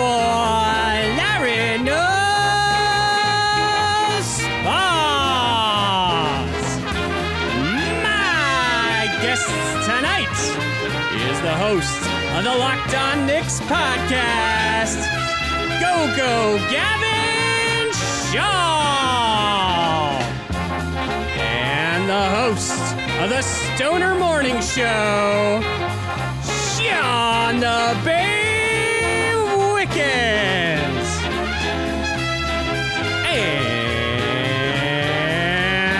for Larry Knows. My guest tonight is the host of the Locked On Knicks podcast, Go Go Gavin Shaw, and the host of the Stoner Morning Show, Sean the Bay Wickens.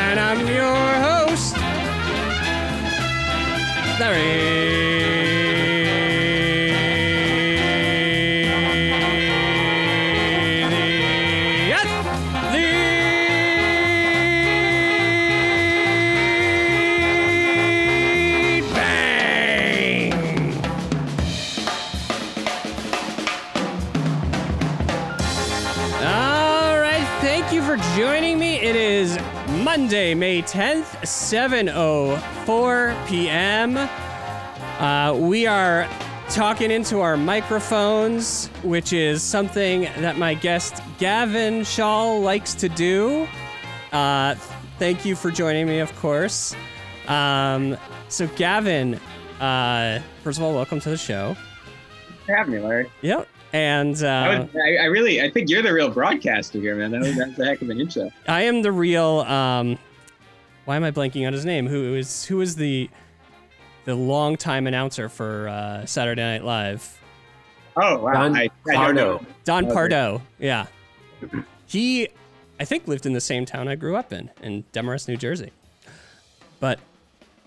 And I'm your host, Larry. 10th, 7:04 p.m. Uh, we are talking into our microphones, which is something that my guest Gavin Shaw likes to do. Uh, thank you for joining me, of course. Um, so, Gavin, uh, first of all, welcome to the show. for having me, Larry. Yep. And uh, I, I, I really, I think you're the real broadcaster here, man. That was, that's a heck of an intro. I am the real. Um, why am I blanking on his name? Who is who is the the longtime announcer for uh, Saturday Night Live? Oh wow, Don I, I Pardo. Don Pardo. Yeah, he I think lived in the same town I grew up in, in Demarest, New Jersey, but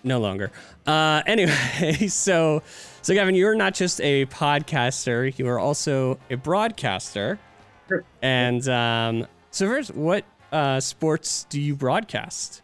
no longer. Uh, anyway, so so Gavin, you're not just a podcaster; you are also a broadcaster. Sure. And um, so first, what uh, sports do you broadcast?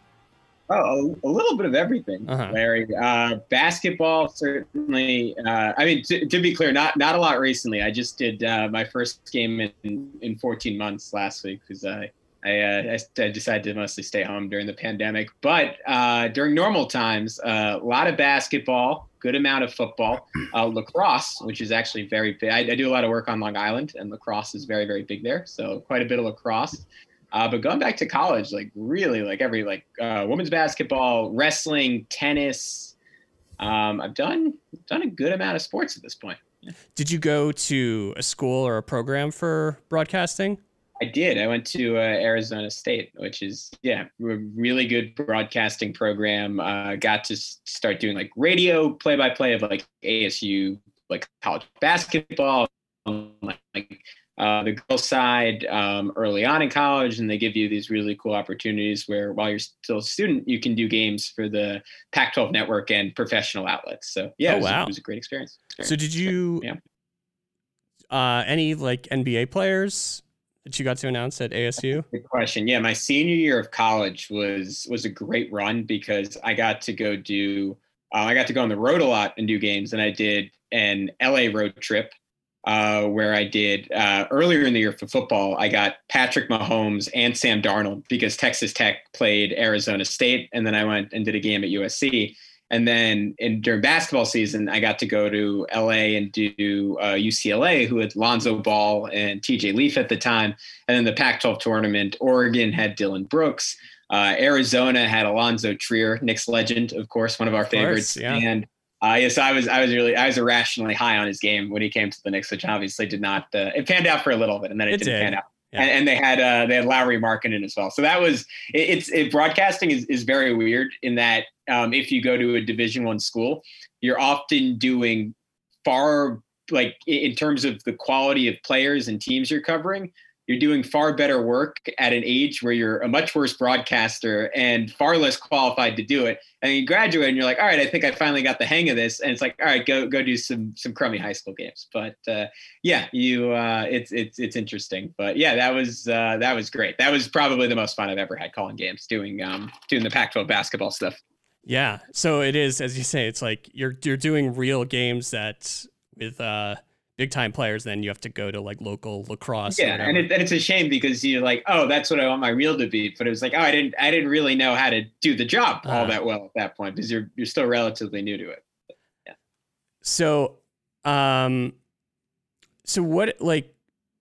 Oh, a, a little bit of everything, Uh-huh. Larry. Uh, basketball, certainly. Uh, I mean, to, to be clear, not not a lot recently. I just did uh, my first game in, in 14 months last week because I I, uh, I decided to mostly stay home during the pandemic. But uh, during normal times, uh, a lot of basketball, good amount of football, uh, lacrosse, which is actually very big. I, I do a lot of work on Long Island, and lacrosse is very very big there. So quite a bit of lacrosse. Uh, but going back to college, like really, like every like uh, women's basketball, wrestling, tennis. Um, I've done done a good amount of sports at this point. Did you go to a school or a program for broadcasting? I did. I went to uh, Arizona State, which is yeah, a really good broadcasting program. Uh, got to start doing like radio play by play of like ASU, like college basketball, like uh, the girls side um, early on in college, and they give you these really cool opportunities where while you're still a student, you can do games for the Pac-12 network and professional outlets. So yeah, Oh, it, was, wow. it was a great experience. So did you Yeah. uh any like NBA players that you got to announce at ASU? Good question. Yeah, my senior year of college was was a great run because I got to go do uh, I got to go on the road a lot and do games, and I did an LA road trip uh, where I did uh, earlier in the year for football. I got Patrick Mahomes and Sam Darnold because Texas Tech played Arizona State, and then I went and did a game at USC. And then in, during basketball season, I got to go to LA and do uh, UCLA, who had Lonzo Ball and TJ Leaf at the time. And then the Pac 12 tournament, Oregon had Dillon Brooks. Uh, Arizona had Allonzo Trier, Knicks legend, of course, one of our Of course, favorites. yeah. And uh, yes, I was, I was really, I was irrationally high on his game when he came to the Knicks, which obviously did not. Uh, it panned out for a little bit, and then it, It didn't did. pan out. Yeah. And, and they had, uh, they had Lauri Markkanen as well. So that was, it, it's, it, broadcasting is, is very weird in that um, if you go to a Division One school, you're often doing far like in terms of the quality of players and teams you're covering you're doing far better work at an age where you're a much worse broadcaster and far less qualified to do it. And you graduate and you're like all right i think i finally got the hang of this. And it's like all right go go do some some crummy high school games. But uh, yeah you uh, it's it's it's interesting. But yeah that was uh, that was great. That was probably the most fun i've ever had calling games doing um doing the pac 12 basketball stuff. Yeah. So it is, as you say, it's like you're you're doing real games that with uh big time players, then you have to go to like local lacrosse. yeah and, it, and it's a shame because you're like oh that's what i want my reel to be but it was like oh i didn't i didn't really know how to do the job all Uh. that well at that point because you're you're still relatively new to it Yeah. So, um, so what like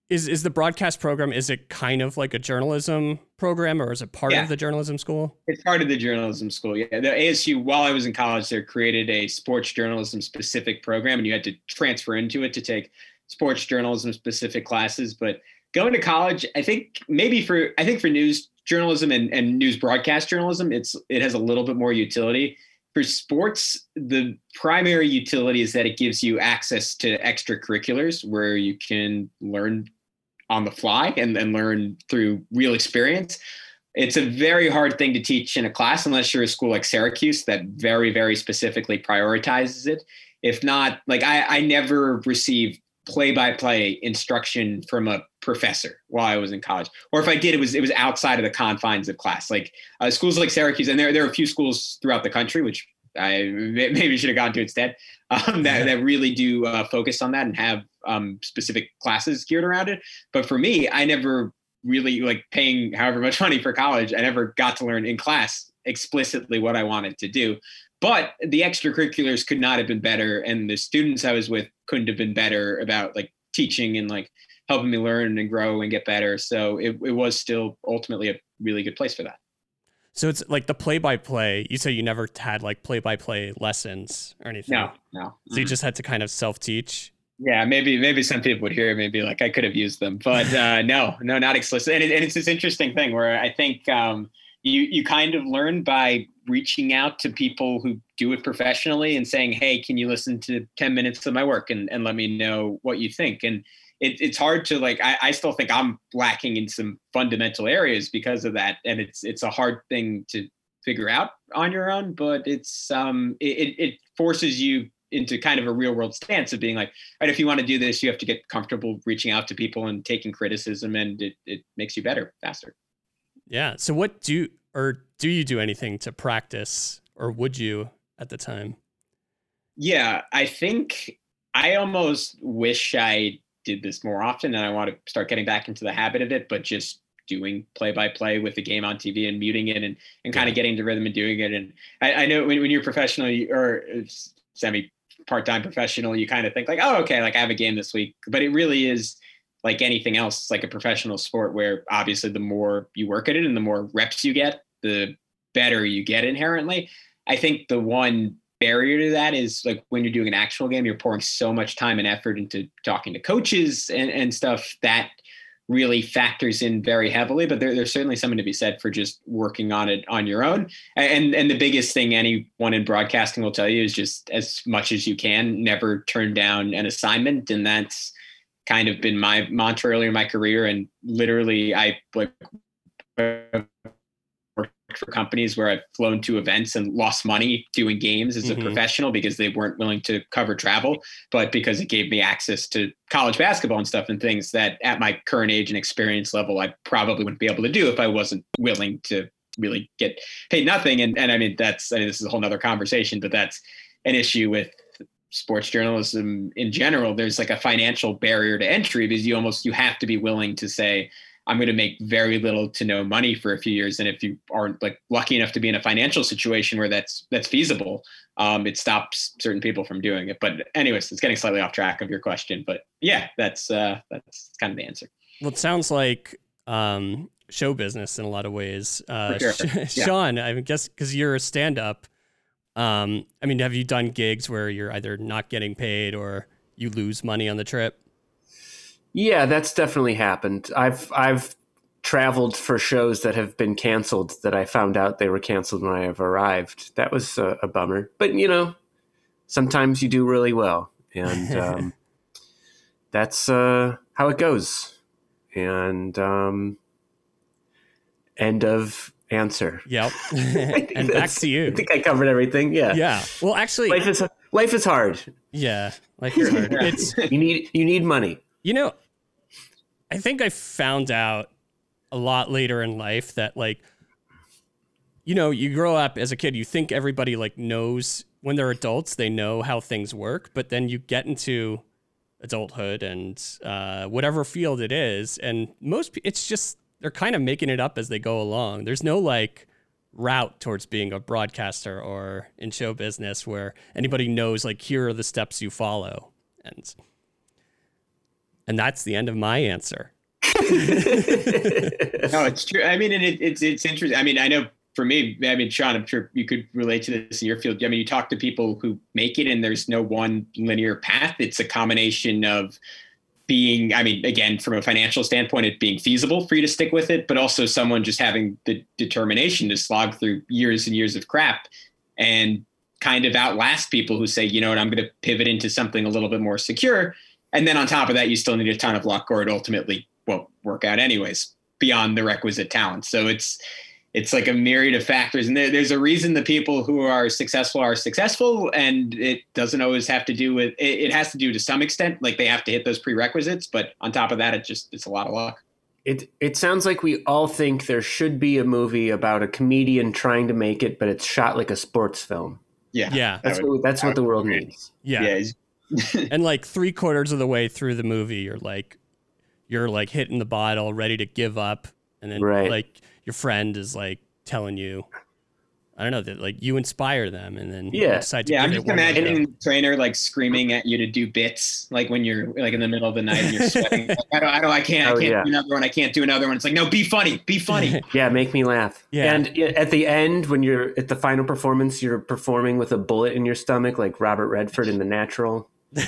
is is the broadcast program is it kind of like a journalism program or is it part Yeah. of the journalism school? It's part of the journalism school. Yeah, the ASU. While I was in college, they created a sports journalism specific program, and you had to transfer into it to take sports journalism specific classes. But going to college, I think maybe for I think for news journalism and, and news broadcast journalism, it's it has a little bit more utility. For sports, the primary utility is that it gives you access to extracurriculars where you can learn on the fly and, and learn through real experience it's a very hard thing to teach in a class unless you're a school like Syracuse that very, very specifically prioritizes it. If not, like I, I never received play-by-play instruction from a professor while I was in college, or if I did, it was it was outside of the confines of class. Like uh, schools like Syracuse, and there there are a few schools throughout the country which I maybe should have gone to instead um, that that really do uh, focus on that and have um, specific classes geared around it. But for me, I never really like paying however much money for college. I never got to learn in class explicitly what I wanted to do. But the extracurriculars could not have been better, and the students I was with couldn't have been better about like teaching and like helping me learn and grow and get better. So it, it was still ultimately a really good place for that. So it's like the play by play. You say you never had like play by play lessons or anything. No, no. So you just had to kind of self teach. Yeah, maybe maybe some people would hear it, maybe like I could have used them, but uh, no, no, not explicit. And, it, and it's this interesting thing where I think um, you you kind of learn by reaching out to people who do it professionally and saying, "Hey, can you listen to ten minutes of my work and and let me know what you think?" And it, it's hard to like. I, I still think I'm lacking in some fundamental areas because of that, and it's it's a hard thing to figure out on your own. But it's um it, it forces you into kind of a real world stance of being like, right, if you want to do this, you have to get comfortable reaching out to people and taking criticism, and it, it makes you better faster. Yeah. So what do or do you do anything to practice or would you at the time? Yeah, I think I almost wish I did this more often, and I want to start getting back into the habit of it, but just doing play by play with the game on TV and muting it and, and kind of getting to rhythm and doing it. And I, I know when, when you're professional or uh, semi part time professional, you kind of think like, oh, okay, like I have a game this week. But it really is like anything else, it's like a professional sport where obviously the more you work at it and the more reps you get, the better you get inherently. I think the one barrier to that is like when you're doing an actual game, you're pouring so much time and effort into talking to coaches and, and stuff that really factors in very heavily. But there, there's certainly something to be said for just working on it on your own. And and the biggest thing anyone in broadcasting will tell you is just as much as you can, never turn down an assignment. And that's kind of been my mantra earlier in my career. And literally I like for companies where I've flown to events and lost money doing games as Mhm. a professional because they weren't willing to cover travel, but because it gave me access to college basketball and stuff and things that at my current age and experience level, I probably wouldn't be able to do if I wasn't willing to really get paid nothing. And, and I mean, that's, I mean, this is a whole nother conversation, but that's an issue with sports journalism in general. There's like a financial barrier to entry because you almost, you have to be willing to say, I'm going to make very little to no money for a few years. And if you aren't like lucky enough to be in a financial situation where that's that's feasible, um, it stops certain people from doing it. But anyways, it's getting slightly off track of your question. But yeah, that's uh, that's kind of the answer. Well, it sounds like um, show business in a lot of ways. Uh, sure. Yeah. Sean, I guess because you're a stand up, um, I mean, have you done gigs where you're either not getting paid or you lose money on the trip? Yeah, that's definitely happened. I've I've traveled for shows that have been canceled that I found out they were canceled when I have arrived. That was a, a bummer. But you know, sometimes you do really well, and um, that's uh, how it goes. And um, end of answer. Yep. And back to you. I think I covered everything. Yeah. Yeah. Well, actually, Life is life is hard. yeah. life is hard. It's You need you need money. You know, I think I found out a lot later in life that like you know, you grow up as a kid, you think everybody like knows when they're adults, they know how things work, but then you get into adulthood and uh, whatever field it is, and most it's just they're kind of making it up as they go along. There's no like route towards being a broadcaster or in show business where anybody knows like here are the steps you follow and And that's the end of my answer. no, it's true. I mean, and it, it's it's interesting. I mean, I know for me, I mean, Sean, I'm sure you could relate to this in your field. I mean, you talk to people who make it, and there's no one linear path. It's a combination of being, I mean, again, from a financial standpoint, it being feasible for you to stick with it, but also someone just having the determination to slog through years and years of crap and kind of outlast people who say, you know what, I'm going to pivot into something a little bit more secure. And then on top of that, you still need a ton of luck or it ultimately won't work out anyways beyond the requisite talent. So it's, it's like a myriad of factors. And there, there's a reason the people who are successful are successful and it doesn't always have to do with it, it, has to do to some extent like they have to hit those prerequisites but on top of that it just it's a lot of luck. It it sounds like we all think there should be a movie about a comedian trying to make it but it's shot like a sports film. Yeah. Yeah. That's what that's what the world needs. Yeah, yeah and like three quarters of the way through the movie you're like you're like hitting the bottle ready to give up and then right. like your friend is like telling you I don't know that like you inspire them and then yeah. decide to yeah I'm just imagining the trainer like screaming at you to do bits like when you're like in the middle of the night and you're sweating. Like, I don't I don't I can't oh, I can't yeah. do another one I can't do another one. It's like no be funny be funny. Yeah make me laugh. Yeah. And at the end when you're at the final performance you're performing with a bullet in your stomach like Robert Redford in The Natural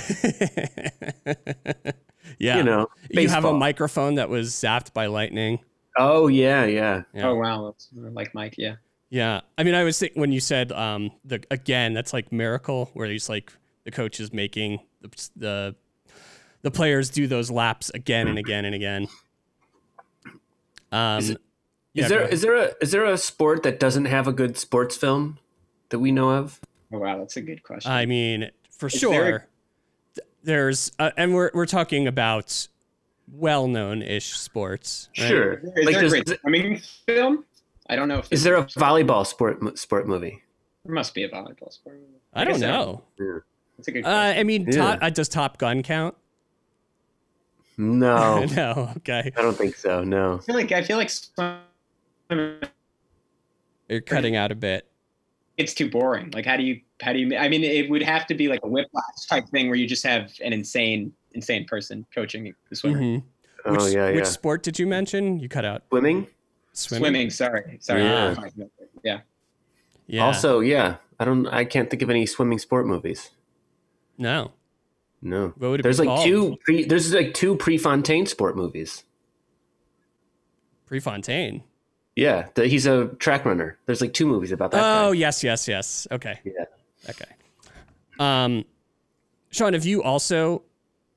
yeah you know baseball. you have a microphone that was zapped by lightning Oh yeah, yeah. yeah. Oh wow, that's like Mike. Yeah. Yeah, I mean, I was thinking when you said um the again, that's like miracle where he's like the coach is making the the, the players do those laps again and again and again. Um, is, it, yeah, is there is there a is there a sport that doesn't have a good sports film that we know of? Oh wow, that's a good question. I mean, for is sure. There a- there's uh, and we're we're talking about well-known-ish sports. Right? Sure. Is there, is like there a swimming film? I don't know if is there a volleyball sport sport movie? There must be a volleyball sport movie. I, I don't know. Yeah. That's a good. Uh, I mean, yeah. top, uh, does Top Gun count? No. no. Okay. I don't think so. No. I feel like I feel like you're cutting out a bit. It's too boring. Like, how do you? How do you? I mean, it would have to be like a whiplash type thing where you just have an insane insane person coaching the swimmer. Mm-hmm. Oh which, yeah, yeah. Which sport did you mention? You cut out swimming. Swimming. Swimming. Sorry, sorry. Yeah. yeah. Yeah. Also, yeah, I don't. I can't think of any swimming sport movies. No. No. there's like called? two. Pre, there's like two Prefontaine sport movies. Prefontaine. Yeah, the, he's a track runner. There's like two movies about that. Oh guy. yes, yes, yes. Okay. Yeah. Okay. Um, Sean, have you also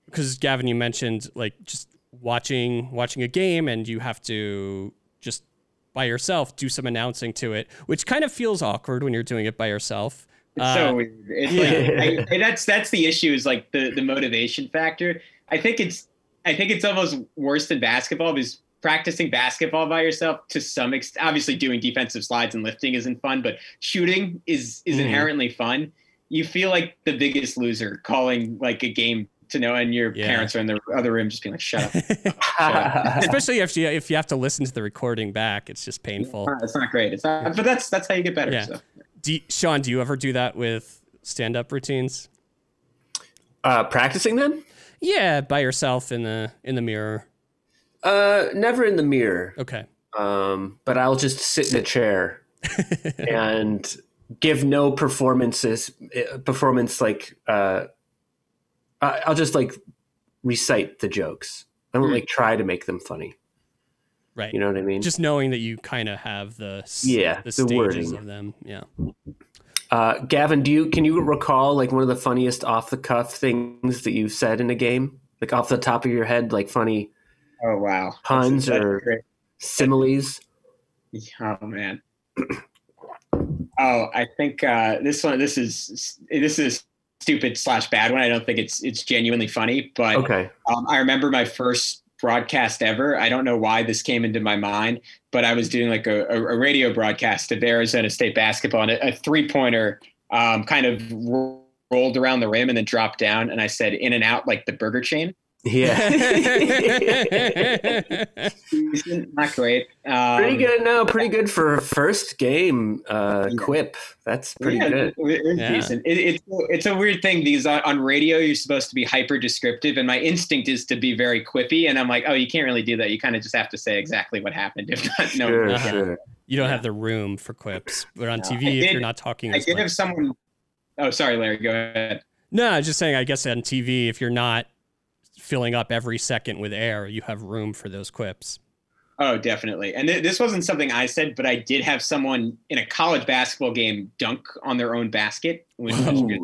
because Gavin, you mentioned like just watching watching a game and you have to just by yourself do some announcing to it, which kind of feels awkward when you're doing it by yourself. It's uh, so weird. It's yeah. like, I, that's that's the issue is like the the motivation factor. I think it's I think it's almost worse than basketball because practicing basketball by yourself to some extent obviously doing defensive slides and lifting isn't fun but shooting is is mm. inherently fun you feel like the biggest loser calling like a game to know, and your yeah. parents are in the other room just being like, "Shut up." Shut up. Especially if you if you have to listen to the recording back, it's just painful. It's not great. It's not, but that's that's how you get better. Yeah. So. Do you, Sean, do you ever do that with stand up routines? Uh, practicing them? Yeah, by yourself in the in the mirror. Uh, never in the mirror. Okay. Um, but I'll just sit in a chair and give no performances eh, performance like uh I'll just like recite the jokes. I don't mm. like try to make them funny. Right. You know what I mean? Just knowing that you kind of have the yeah the, the wording. of them. Yeah. Uh, Gavin, do you can you recall like one of the funniest off the cuff things that you've said in a game, like off the top of your head, like funny? Oh wow, puns or great. similes. Oh man. oh, I think uh, this one. This is this is stupid slash bad one. I don't think it's it's genuinely funny, but okay. Um, I remember my first broadcast ever. I don't know why this came into my mind, but I was doing like a, a radio broadcast of Arizona State basketball, and a, a three pointer um, kind of rolled around the rim and then dropped down, and I said in and out like the burger chain. Yeah. Decent, not great. Um, pretty good. No, pretty good for first game. Uh, quip. That's pretty yeah, good. It, it's Yeah. decent. It, it's it's a weird thing because on, on radio you're supposed to be hyper descriptive, and my instinct is to be very quippy, and I'm like, oh, you can't really do that. You kind of just have to say exactly what happened, if not, no. Sure, Uh-huh. sure. You don't have the room for quips, but on No, TV, I if you're not talking, I did much- have someone. Oh, sorry, Larry. Go ahead. no, I was just saying. I guess on TV, if you're not filling up every second with air, you have room for those quips. Oh, definitely. And th- this wasn't something I said, but I did have someone in a college basketball game dunk on their own basket, which was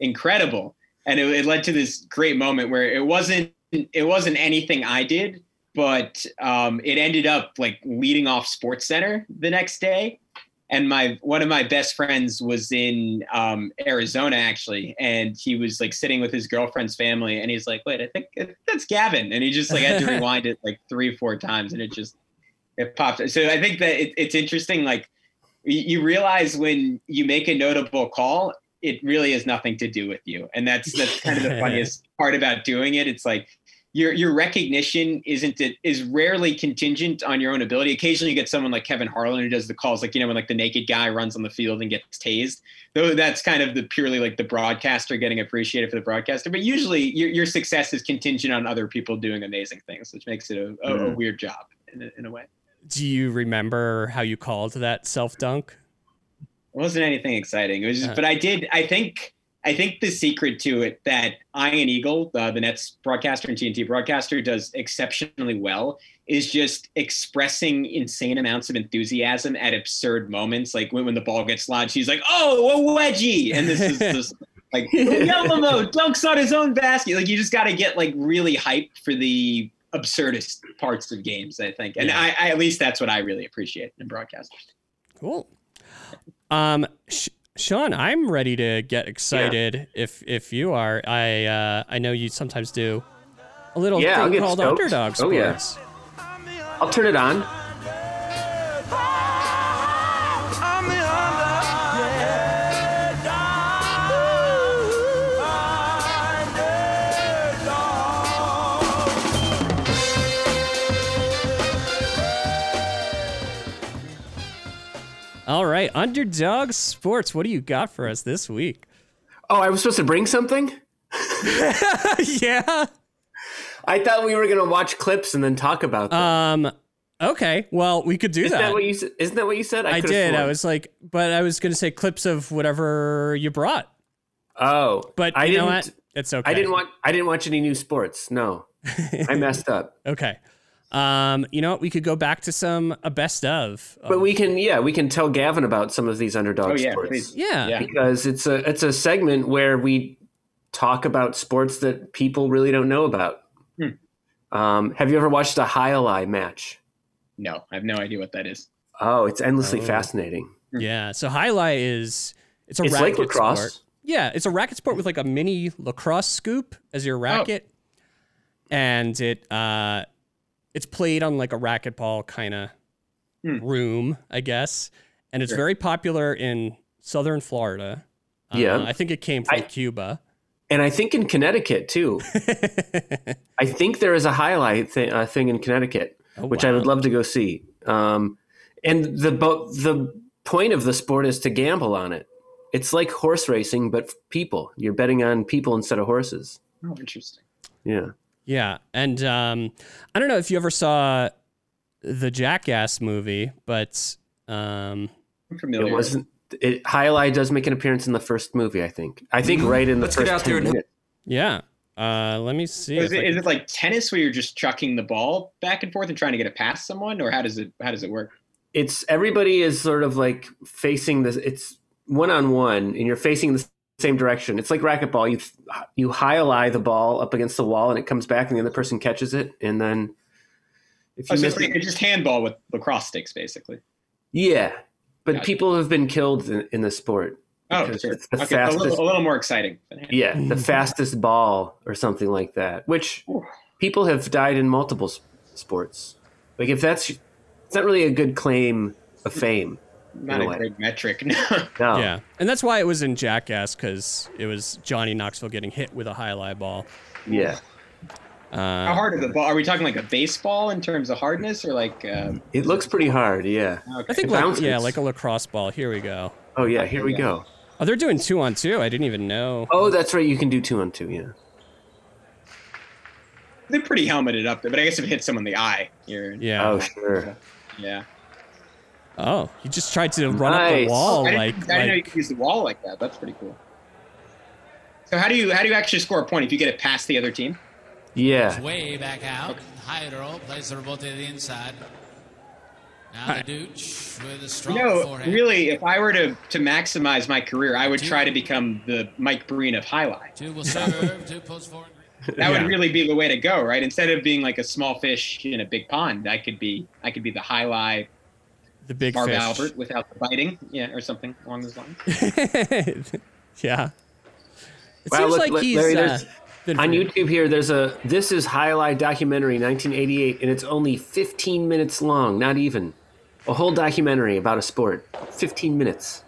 incredible. And it, it led to this great moment where it wasn't it wasn't anything I did, but um, it ended up like leading off Sports Center the next day. And my one of my best friends was in um, Arizona actually, and he was like sitting with his girlfriend's family, and he's like, "Wait, I think that's Gavin," and he just like had to rewind it like three, four times, and it just it popped. So I think that it, it's interesting. Like you realize when you make a notable call, it really has nothing to do with you, and that's that's kind of the funniest part about doing it. It's like your your recognition isn't it is rarely contingent on your own ability. Occasionally, you get someone like Kevin Harlan who does the calls, like you know when like the naked guy runs on the field and gets tased. Though that's kind of the purely like the broadcaster getting appreciated for the broadcaster. But usually, your your success is contingent on other people doing amazing things, which makes it a, a, a Mhm. weird job in a, in a way. Do you remember how you called that self dunk? It wasn't anything exciting. It was just, Uh. but I did. I think. I think the secret to it that Ian Eagle, uh, the Nets broadcaster and TNT broadcaster, does exceptionally well is just expressing insane amounts of enthusiasm at absurd moments. Like when, when the ball gets lodged, he's like, "Oh, a wedgie!" And this is just like Yelamo dunks on his own basket. Like you just got to get like really hyped for the absurdest parts of games. I think, and Yeah. I, I at least that's what I really appreciate in broadcasters. Cool. Um, Sh- Sean, I'm ready to get excited. If if you are, I uh, I know you sometimes do a little Yeah, thing called stoked. Underdog Oh, yeah. Sports. I'll turn it on. Right, Underdog Sports. What do you got for us this week? Oh, I was supposed to bring something? yeah. I thought we were going to watch clips and then talk about them. Um. Okay. Well, we could do isn't that. that what you Isn't that what you said? I could've did. I was like, but I was gonna say clips of whatever you brought. Oh, But I you didn't. know what? It's okay. I didn't want. I didn't watch any new sports. No, I messed up. Okay. Um. You know what? We could go back to some a best of. But we can. Yeah, we can tell Gavin about some of these underdog Oh yeah, sports please. Yeah. Yeah. because it's a it's a segment where we talk about sports that people really don't know about. Hmm. Um, have you ever watched a jai alai match? No, I have no idea what that is. Oh, it's endlessly Oh. fascinating. Yeah. So jai alai is it's a It's racket like lacrosse. sport. Yeah, it's a racket sport with like a mini lacrosse scoop as Oh. your racket, and it uh, it's played on like a racquetball kind of Hmm. room, I guess, and it's Sure. very popular in southern Florida. Uh, Yeah. I think it came from I- Cuba. And I think in Connecticut too. I think there is a jai alai th- uh, thing in Connecticut, Oh, which I would love to go see. Um, and the bo- the point of the sport is to gamble on it. It's like horse racing, but people. You're betting on people instead of horses. Oh, interesting. Yeah. Yeah, and um, I don't know if you ever saw the Jackass movie, but um, I'm It wasn't. It, jai alai does make an appearance in the first movie, I think. I think right in the Let's get first out 10 there and- minutes. yeah. Uh, let me see. is if it, I is can- it like tennis where you're just chucking the ball back and forth and trying to get it past someone, or how does it how does it work? It's everybody is sort of like facing this. It's one on one, and you're facing the same direction. It's like racquetball. You you highlight the ball up against the wall, and it comes back, and the other person catches it, and then if Oh, you so miss it's, like, it, it's just handball with lacrosse sticks, basically. yeah. But Gotcha. people have been killed in, in the sport. Oh, sure. it's the Okay, a little, a little more exciting. Than. Yeah, the mm-hmm. fastest ball or something like that. Which Ooh. people have died in multiple sports. Like if that's, it's not really a good claim of fame. Not a a great metric. No. No. Yeah, and that's why it was in Jackass because it was Johnny Knoxville getting hit with a jai alai ball. Yeah. How Uh, hard is the ball? Are we talking like a baseball in terms of hardness, or like? Um, It looks pretty hard, yeah. okay. I think like, yeah, like a lacrosse ball. Here we go. Oh yeah, here we Yeah. go. Oh, they're doing two on two. I didn't even know. Oh, that's right. You can do two on two. Yeah. they're pretty helmeted up there, but I guess if it hits someone in the eye, you're Yeah. Oh sure. yeah. Oh, he just tried to run up the wall I like I didn't know you could use the wall like that. That's pretty cool. So how do you how do you actually score a point if you get it past the other team? Yeah. Way back out. High roll plays the robot to the inside. Now the Dooch with a strong You know, forehand. really, if I were to to maximize my career, I would try to become the Mike Breen of jai alai. Two will serve. Two post forward. That Yeah. would really be the way to go, right? Instead of being like a small fish in a big pond, I could be I could be the jai alai the big Marv fish. Albert without the biting, yeah, or something along those lines. yeah. It Wow, seems look, like look, he's Larry, uh, On YouTube here, there's a this is jai alai documentary 1988, and it's only 15 minutes long. Not even a whole documentary about a sport. 15 minutes.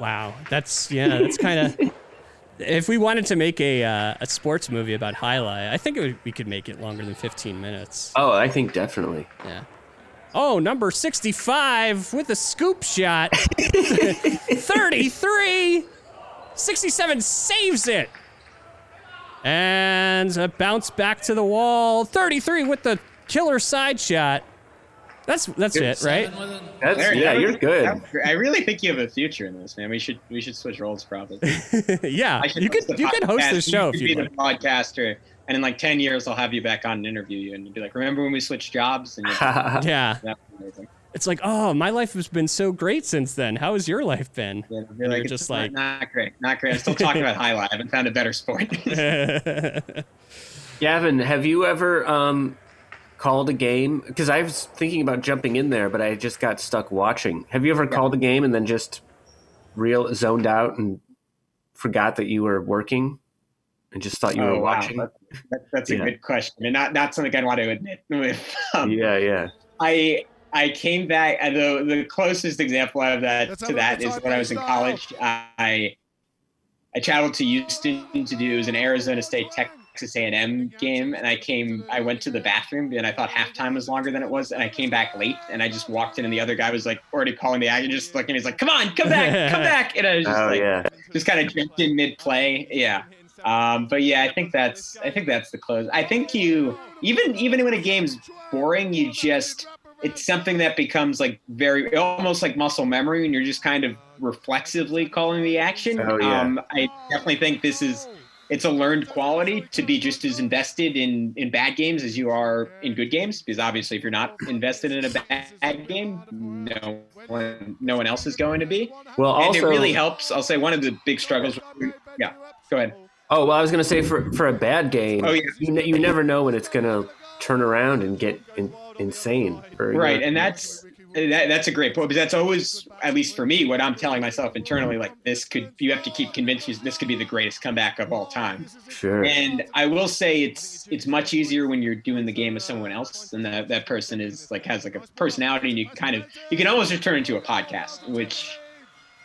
Wow, that's yeah, that's kind of. if we wanted to make a uh, a sports movie about jai alai, I think it would, we could make it longer than 15 minutes. Oh, I think definitely. Yeah. Oh, number 65 with a scoop shot. 33. 67 saves it. And a bounce back to the wall. 33 with the killer side shot. That's that's it, right? Seven with an- That's There, yeah, you're good. that was great. I really think you have a future in this, man. We should we should switch roles probably. yeah, you could the you could host podcast. this show You if could you be the podcaster, and in like ten years, I'll have you back on and interview you, and you'd be like, "Remember when we switched jobs?" And like, Yeah, it's like, oh, my life has been so great since then. How has your life been? Yeah, you'd be you're like, just "It's like- not, not great, not great. I'm still talking about jai alai. I haven't found a better sport. Gavin, have you ever um, called a game? Because I was thinking about jumping in there, but I just got stuck watching. Have you ever called a game and then just real zoned out and forgot that you were working and just thought you were oh wow, watching? that's, that, that's a Yeah. good question, and not not something I want to admit. With um, Yeah, yeah. I I came back. uh, the The closest example of that Let's to have a that good is time, when I was in college. I I traveled to Houston to do it was an Arizona State Texas A&M game, and I came. I went to the bathroom, and I thought halftime was longer than it was, and I came back late, and I just walked in, and the other guy was like already calling the action, just looking. He's like, "Come on, come back, come back!" And I was just Oh like, yeah. just kind of jumped in mid play. Yeah. Um, but yeah, I think that's I think that's the close. I think you even even when a game's boring, you just it's something that becomes like very almost like muscle memory, and you're just kind of reflexively calling the action. Oh, yeah. Um, I definitely think this is it's a learned quality to be just as invested in in bad games as you are in good games. Because obviously, if you're not invested in a bad game, no one no one else is going to be Well, and it really helps. I'll say one of the big struggles. Yeah, go ahead. oh well, I was gonna say for for a bad game, Oh, yeah. you, you never know when it's gonna turn around and get in, insane. Right, and that's that, that's a great point because that's always, at least for me, what I'm telling myself internally. Like this could, you have to keep convincing this could be the greatest comeback of all time. sure. And I will say it's it's much easier when you're doing the game with someone else, and that that person is like has like a personality, and you can kind of you can almost just turn into a podcast, which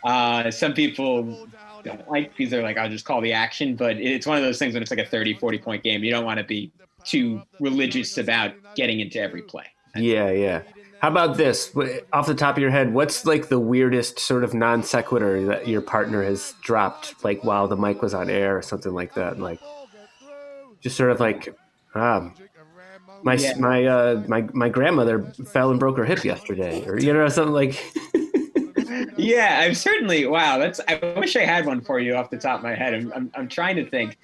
uh, some people don't like because they're like, I'll just call the action. But it's one of those things when it's like a 30, 40 point game, you don't want to be too religious about getting into every play. Yeah, yeah. How about this? Off the top of your head, what's like the weirdest sort of non sequitur that your partner has dropped, like while the mic was on air or something like that? Like, just sort of like, um, my Yeah. my uh, my my grandmother fell and broke her hip yesterday, or you know something like. Yeah, I'm certainly wow. That's I wish I had one for you off the top of my head. I'm I'm, I'm trying to think.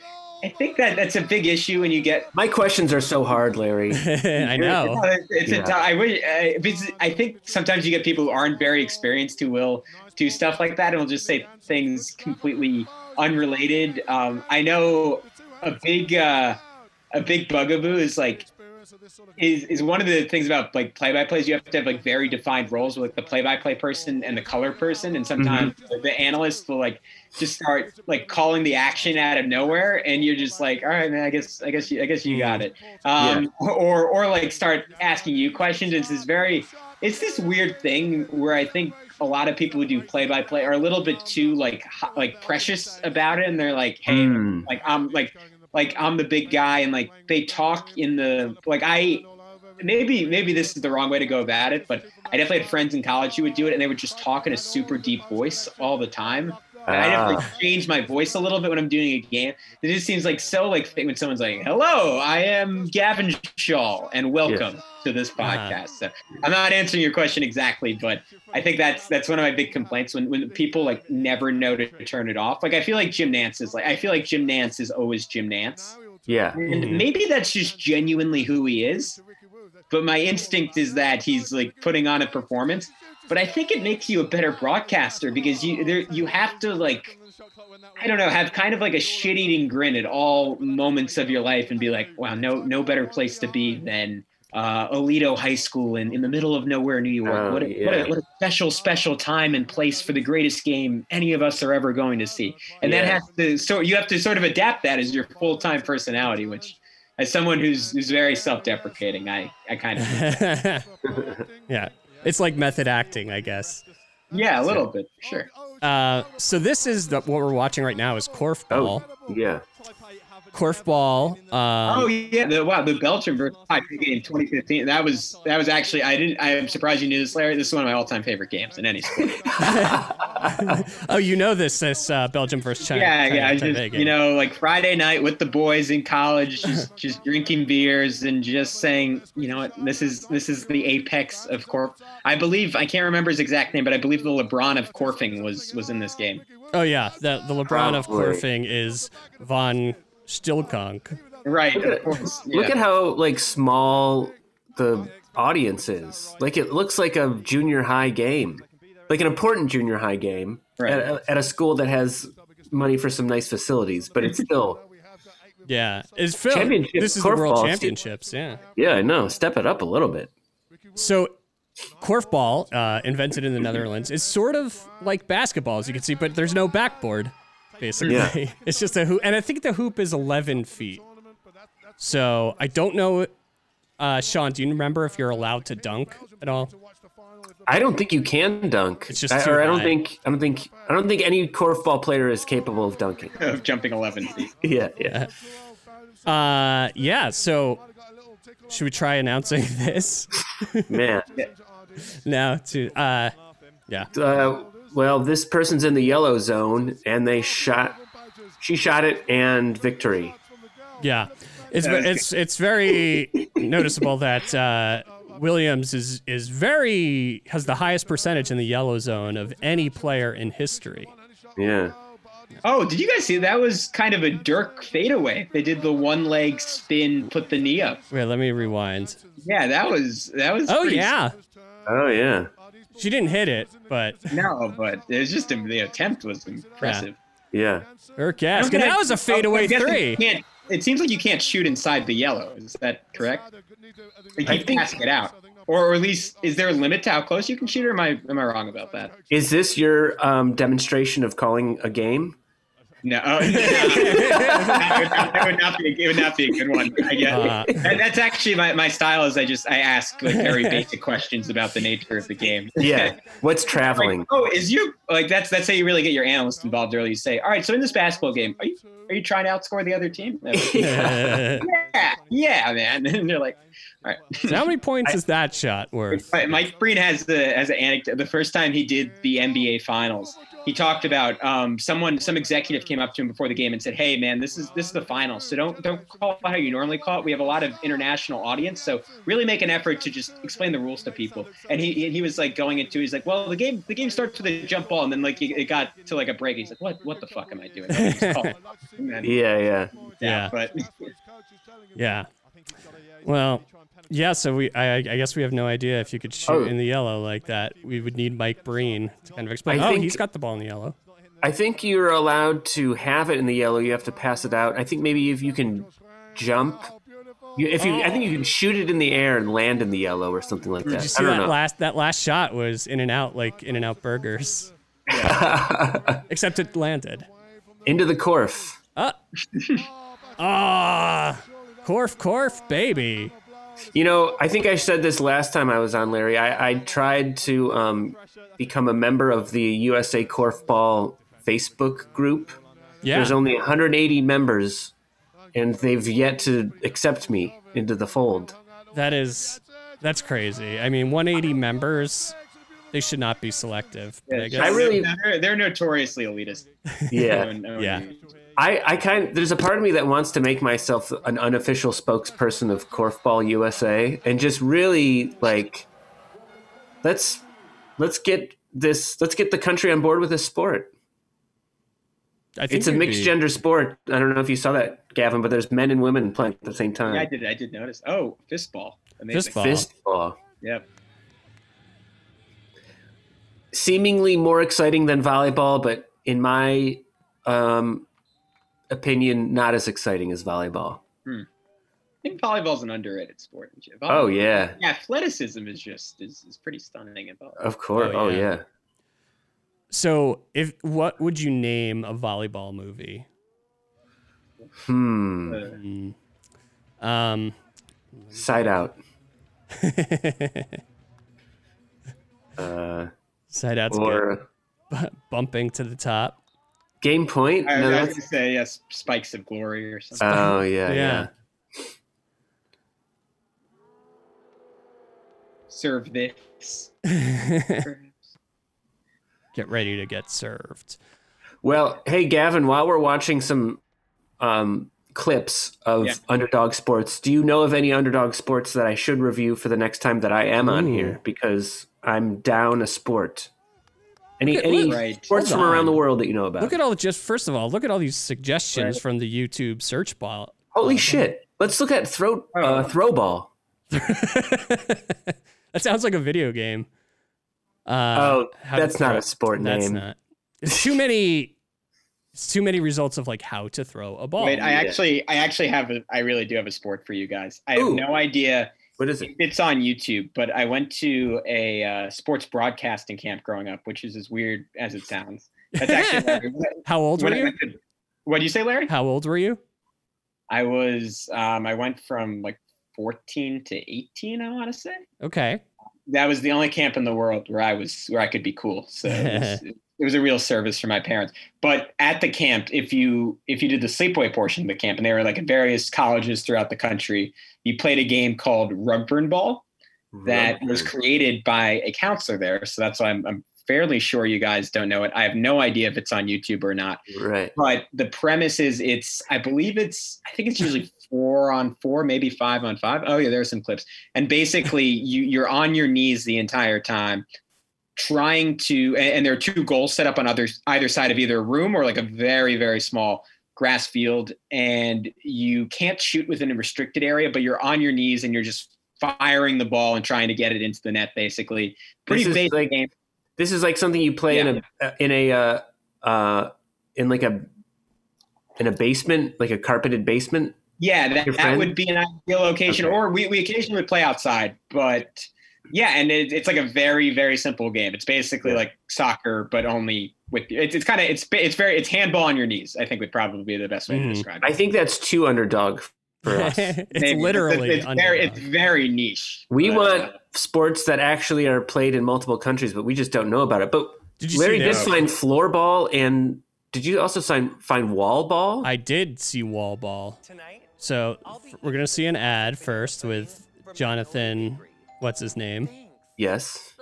I think that that's a big issue when you get. my questions are so hard, Larry. I know. It's, it's Yeah. tou- I wish. Because I think sometimes you get people who aren't very experienced who will do stuff like that and will just say things completely unrelated. Um, I know a big uh, a big bugaboo is like is is one of the things about like play by plays you have to have like very defined roles with like the play by play person and the color person and sometimes Mm-hmm. the analyst will like just start like calling the action out of nowhere and you're just like all right man I guess I guess you I guess you got it um or or like start asking you questions it's this very it's this weird thing where I think a lot of people who do play by play are a little bit too like like precious about it and they're like hey Hmm. like I'm like like I'm the big guy and like they talk in the like I maybe maybe this is the wrong way to go about it, but I definitely had friends in college who would do it and they would just talk in a super deep voice all the time. And I definitely Ah. change my voice a little bit when I'm doing a game. It just seems like so like when someone's like, "Hello, I am Gavin Shaw, and welcome to this podcast." So I'm not answering your question exactly, but I think that's that's one of my big complaints when when people like never know to turn it off. Like I feel like Jim Nantz is like I feel like Jim Nantz is always Jim Nantz, Yeah. and Mhm. maybe that's just genuinely who he is. But my instinct is that he's like putting on a performance. But I think it makes you a better broadcaster because you there you have to like I don't know have kind of like a shit eating grin at all moments of your life and be like, wow, no no better place to be than uh, Alito High School in, in the middle of nowhere, New York. Oh, what, a, what, a, what a special, special time and place for the greatest game any of us are ever going to see. And that has to, so you have to sort of adapt that as your full time personality, which, as someone who's who's very self deprecating, I, I kind of, yeah. It's like method acting, I guess. yeah, a little bit, sure. Uh, so this is the, what we're watching right now is Korfball. Oh, yeah. Korfball. Um, Oh yeah, the wow, the Belgium versus Taipei game 2015. That was that was actually I didn't. I'm surprised you knew this, Larry. This is one of my all time favorite games in any sport. oh, you know this this uh, Belgium versus China. yeah, China yeah. I Taipei just game. you know like Friday night with the boys in college, just just drinking beers and just saying, you know what, this is this is the apex of Korf. I believe I can't remember his exact name, but I believe the LeBron of Korfing was was in this game. Oh yeah, the the LeBron of Probably. Korfing is von Stillkonk. Right, Look of at, course. look at how like small the audience is. Like it looks like a junior high game, like an important junior high game Right. at, a, at a school that has money for some nice facilities, but it's still Yeah, it's Phil. Championship This is the World korfball, Championships. Yeah. yeah, I know. Step it up a little bit. So, korfball, uh, invented in the Netherlands, is sort of like basketball, as you can see, but there's no backboard. Basically, Yeah. it's just a hoop, and I think the hoop is 11 feet. So I don't know, uh, Sean. Do you remember if you're allowed to dunk at all? I don't think you can dunk. It's just I, or I don't high. think I don't think I don't think any korfball player is capable of dunking. of jumping 11 feet. yeah, yeah. Uh, yeah. So should we try announcing this Man. now? To uh, yeah. Uh, well, this person's in the yellow zone, and they shot. She shot it, and victory. Yeah, it's it's it's very noticeable that uh, Williams is is very has the highest percentage in the yellow zone of any player in history. Yeah. Oh, did you guys see that was kind of a Dirk fadeaway? They did the one leg spin, put the knee up. Wait, let me rewind. Yeah, that was that was. Oh pretty- yeah, Oh yeah. She didn't hit it, but No, but it was just the attempt was impressive. Yeah. her I gas. don't And that was a fadeaway I three. can't- It seems like you can't shoot inside the yellow. Is that correct? You I keep think- passing it out. Or, or at least, is there a limit to how close you can shoot, or am I am I wrong about that? Is this your um, demonstration of calling a game? No, oh, no. that, would not, that would not be. It would not be a good one. I guess Uh. That- that's actually my, my style. Is I just I ask like very basic questions about the nature of the game. Yeah. What's Like, traveling? oh, is you like that's that's how you really get your analyst involved early. You say, all right, so in this basketball game, are you are you trying to outscore the other team? Like, yeah. yeah, yeah, man. And they're like, all right. So how many points is that shot worth? But Mike Breen has the has an anecdote. The first time he did the NBA Finals, he talked about um, someone, some executive came up to him before the game and said, "Hey, man, this is this is the final so don't don't call it how you normally call it. We have a lot of international audience, so really make an effort to just explain the rules to people." And he he- he was like going into, he's like, "Well, the game the game starts with a jump ball, and then like it it got to like a break. He's like, "What what the fuck am I doing?" Just call then- Yeah, yeah. Yeah. but Yeah. Well, yeah. So we, I, I guess we have no idea if you could shoot Oh. in the yellow like that. We would need Mike Breen to kind of explain. I oh, think- he's got the ball in the yellow. I think you're allowed to have it in the yellow. You have to pass it out. I think maybe if you can jump, you, if you, I think you can shoot it in the air and land in the yellow or something like Did you that. see I that don't last that last shot was in and out like in and out burgers, know. except it landed. Into the Korf. Ah, Korf Korf baby. You know, I think I said this last time I was on, Larry. I, I tried to um, become a member of the USA Korfball Facebook group. Yeah. There's only 180 members, and they've yet to accept me into the fold. That is, that's crazy. I mean, 180 members, they should not be selective. but I guess I really- they're, they're notoriously elitist. Yeah. No one- no one Yeah. Uses- I, I kind there's a part of me that wants to make myself an unofficial spokesperson of Korfball USA and just really like let's let's get this let's get the country on board with this sport. I think It's a mixed be- gender sport. I don't know if you saw that, Gavin, but there's men and women playing at the same time. Yeah, I did. I did notice. Oh, fistball. Amazing. Fistball. Fistball. Yep. Seemingly more exciting than volleyball, but in my um, opinion, not as exciting as volleyball. I think volleyball's an underrated sport. Oh yeah, Yeah, athleticism is just is, is pretty stunning in volleyball. of course. Oh, Oh, yeah. yeah. So, if what would you name a volleyball movie? Hmm. Uh, Mm. Um, Side out. Uh, side out's good. or Bu- bumping to the top. Game point. I, No, I was that's- going to say yes, spikes of glory or something. oh yeah, Yeah. yeah. Serve this. Get ready to get served. Well, hey Gavin, while we're watching some um, clips of Yeah. underdog sports, do you know of any underdog sports that I should review for the next time that I am on here? Because I'm down a sport. Any at- any Right. sports from around the world that you know about? Look at all just first of all, look at all these suggestions Right. from the YouTube search bar. Holy shit! Let's look at throw Oh. uh, throw ball. that sounds like a video game. Uh, Oh, how that's not a sport That's name. not. It's too many. It's too many results of like how to throw a ball. Wait, I yeah. actually, I actually have a, I really do have a sport for you guys. I Ooh. have no idea What is it? it's on YouTube, but I went to a uh, sports broadcasting camp growing up, which is as weird as it sounds. That's actually how old were you? to- what do you say, Larry? How old were you? I was, um, I went from like 14 to 18. I want to say Okay. that was the only camp in the world where I was, where I could be cool. So it was, it was a real service for my parents. But at the camp, if you if you did the sleepaway portion of the camp, and they were like at various colleges throughout the country, you played a game called Rugburn Ball that was created by a counselor there. So that's why I'm, I'm fairly sure you guys don't know it. I have no idea if it's on YouTube or not. right. But the premise is it's I believe it's I think it's usually four on four, maybe five on five. Oh yeah, there's some clips. And basically you you're on your knees the entire time trying to and, and there are two goals set up on other either side of either a room or like a very, very small grass field. And you can't shoot within a restricted area, but you're on your knees and you're just firing the ball and trying to get it into the net basically. Pretty basic like- game. This is like something you play in a in a uh, uh, in like a in a basement, like a carpeted basement. Yeah, that, that would be an ideal location. Okay. Or we, we occasionally play outside, but yeah, and it, it's like a very very simple game. It's basically Yeah. like soccer, but only with it's, it's kind of it's it's very it's handball on your knees. I think would probably be the best way Mhm. to describe it. I think that's too underdog for us. it's Maybe. literally it's, it's very it's very niche. we but, want uh, sports that actually are played in multiple countries, but we just don't know about it. But Did you Larry see did find floorball, and did you also sign, find wall ball? I did see wall ball. Tonight. So f- we're gonna see an ad first with Jonathan. What's his name? yes.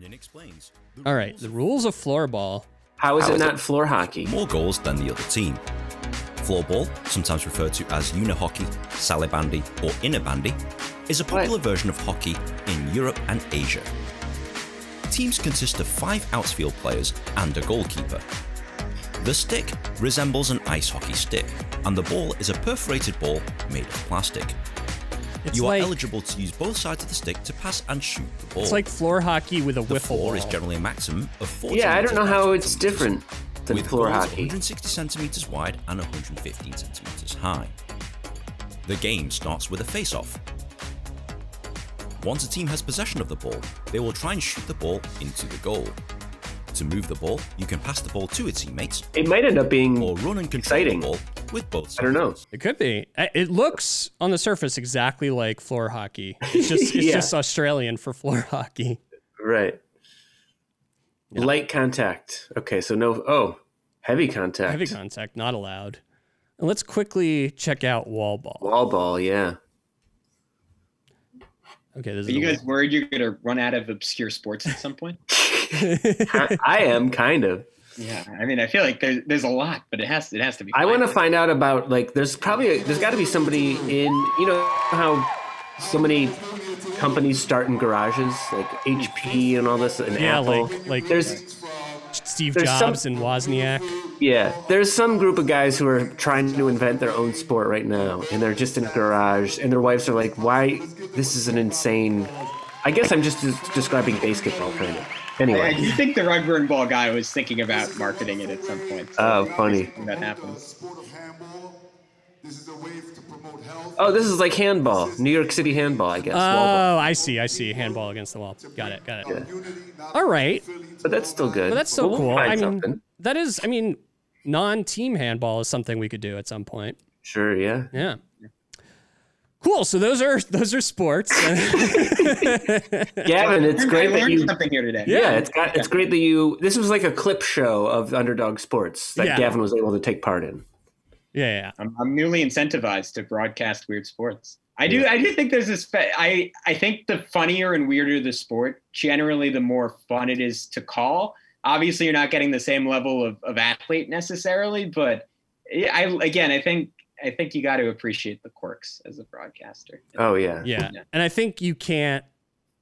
Nin explains. All right, the rules of floorball. How is How it is not floor hockey? More goals than the other team. Floorball, sometimes referred to as unihockey, salibandy, or innebandy, is a popular version of hockey in Europe and Asia. Teams consist of five outfield players and a goalkeeper. The stick resembles an ice hockey stick, and the ball is a perforated ball made of plastic. It's you like are eligible to use both sides of the stick to pass and shoot the ball. it's like floor hockey with a the wiffle floor ball. is generally a maximum of 40 Yeah, I don't know how it's different than with floor goals hockey. 160 centimeters wide and 115 centimeters high. The game starts with a face-off. Once a team has possession of the ball, they will try and shoot the ball into the goal. To move the ball, you can pass the ball to its teammates It might end up being. or run and control Exciting. the ball with both. I don't know. It could be. It looks on the surface exactly like floor hockey. It's just it's Yeah. just Australian for floor hockey. Right. Light contact. Okay, so no. Oh, heavy contact. Heavy contact not allowed. And let's quickly check out wall ball. Wall ball, yeah. Okay, this Are is you a guys worried you're gonna run out of obscure sports at some point? I, I am kind of. Yeah, I mean, I feel like there's there's a lot, but it has it has to be. I want to find out about like there's probably a, there's got to be somebody in you know how so many companies start in garages like HP and all this and yeah, Apple. like like there's Steve there's some- Jobs and Wozniak. yeah, there's some group of guys who are trying to invent their own sport right now, and they're just in a garage, and their wives are like, "Why? This is an insane." I guess I'm just des- describing basketball kind of. I Anyway, do think the Rugburn Ball guy was thinking about marketing it at some point. so Oh, funny. That happens. sport of handball. This is a way to promote health. oh, this is like handball, New York City handball, I guess. wall. Oh, I see. I see. Handball against the wall. Got it. Got it. Unity, not All right. But that's still good. Well, that's so We'll cool. I mean, something. that is. I mean, non-team handball is something we could do at some point. sure, yeah. Yeah. Cool. So those are those are sports. Gavin, it's great that learned you. something here today. Yeah, it's got. It's great that you. This was like a clip show of Underdog Sports that Yeah. Gavin was able to take part in. yeah, yeah. I'm, I'm newly incentivized to broadcast weird sports. I do. I do think there's this. fa- I I think the funnier and weirder the sport, generally, the more fun it is to call. Obviously, you're not getting the same level of, of athlete necessarily, but I again, I think I think you got to appreciate the quirks as a broadcaster. Oh yeah. Yeah. Yeah. And I think you can't,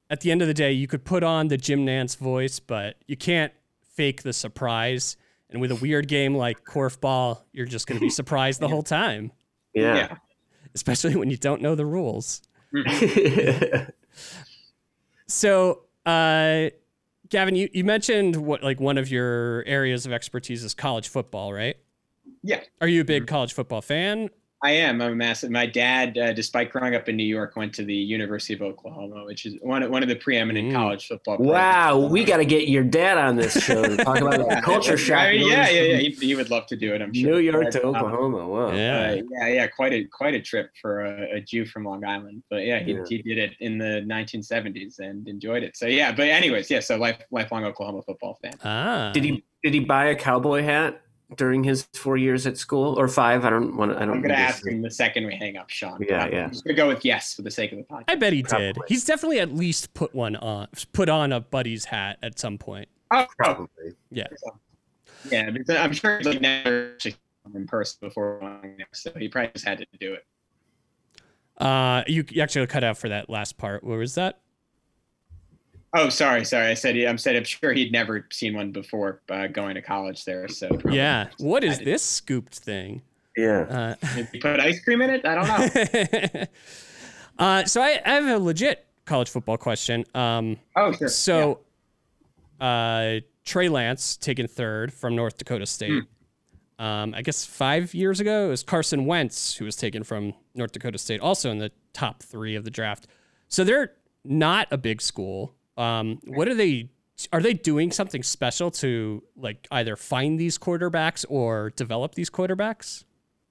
at the end of the day, you could put on the Jim Nantz voice, but you can't fake the surprise. And with a weird game like Korfball, you're just going to be surprised the whole time, Yeah. especially when you don't know the rules. So, uh, Gavin, you, you mentioned what like one of your areas of expertise is college football, right? Yeah. Are you a big college football fan? I am. I'm a massive. My dad, uh, despite growing up in New York, went to the University of Oklahoma, which is one of, one of the preeminent Mm. college football. wow, programs. we got to get your dad on this show to talk about the culture shock. I mean, yeah, yeah, yeah. He, he would love to do it. I'm sure. New York to But, um, Oklahoma. Wow. Yeah. Uh, yeah, yeah, quite a quite a trip for a, a Jew from Long Island. But yeah, he, Yeah. he did it in the 1970s and enjoyed it. So yeah, but anyways, yeah. So life, lifelong Oklahoma football fan. Ah. Did he did he buy a cowboy hat during his four years at school or five? I don't want. to. I don't. I'm gonna ask him the second we hang up, Sean. Yeah, I'm yeah. just gonna go with yes for the sake of the podcast. I bet he did. He's definitely at least put one on, put on a buddy's hat at some point. Oh, Probably. Yeah. yeah, because I'm sure he's like never actually come in person before, going so he probably just had to do it. Uh, you, you actually cut out for that last part. What was that? Oh, sorry, sorry. I said I'm said I'm sure he'd never seen one before uh, going to college there. So probably Yeah. What is this scooped thing? Yeah. Uh, Did you put ice cream in it? I don't know. uh, so I, I have a legit college football question. Um, Oh, sure. so, uh, Trey Lance taken third from North Dakota State. Um, I guess five years ago, it was Carson Wentz who was taken from North Dakota State, also in the top three of the draft. So they're not a big school. Um, what are they? Are they doing something special to like either find these quarterbacks or develop these quarterbacks?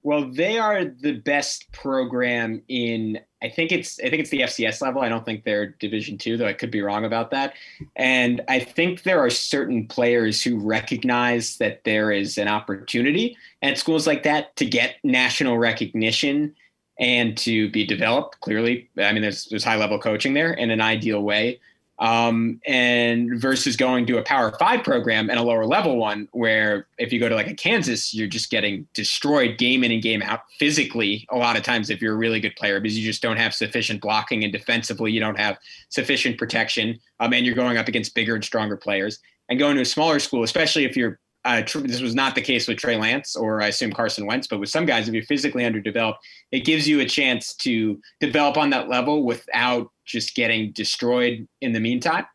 Well, they are the best program in. I think it's. I think it's the FCS level. I don't think they're Division two, though I could be wrong about that. And I think there are certain players who recognize that there is an opportunity at schools like that to get national recognition and to be developed. Clearly, I mean, there's there's high level coaching there in an ideal way. Um, and versus going to a Power Five program and a lower level one, where if you go to like a Kansas, you're just getting destroyed game in and game out physically. A lot of times, if you're a really good player, because you just don't have sufficient blocking and defensively, you don't have sufficient protection, um, and you're going up against bigger and stronger players. And going to a smaller school, especially if you're uh, this was not the case with Trey Lance or I assume Carson Wentz, but with some guys, if you're physically underdeveloped, it gives you a chance to develop on that level without just getting destroyed in the meantime,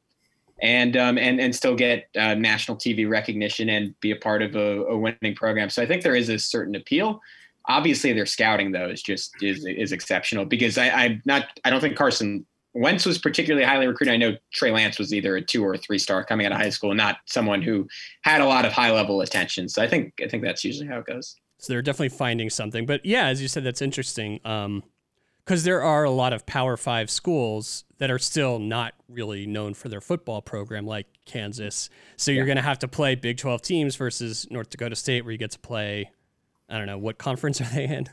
and um, and and still get uh, national TV recognition and be a part of a, a winning program. So I think there is a certain appeal. Obviously, their scouting though is just is is exceptional because I, I'm not. I don't think Carson Wentz was particularly highly recruited. I know Trey Lance was either a two or a three star coming out of high school, not someone who had a lot of high level attention. So I think I think that's usually how it goes. So they're definitely finding something. But yeah, as you said, that's interesting. Um, because there are a lot of Power Five schools that are still not really known for their football program, like Kansas. So you're going to have to play Big 12 teams versus North Dakota State, where you get to play I don't know what conference are they in.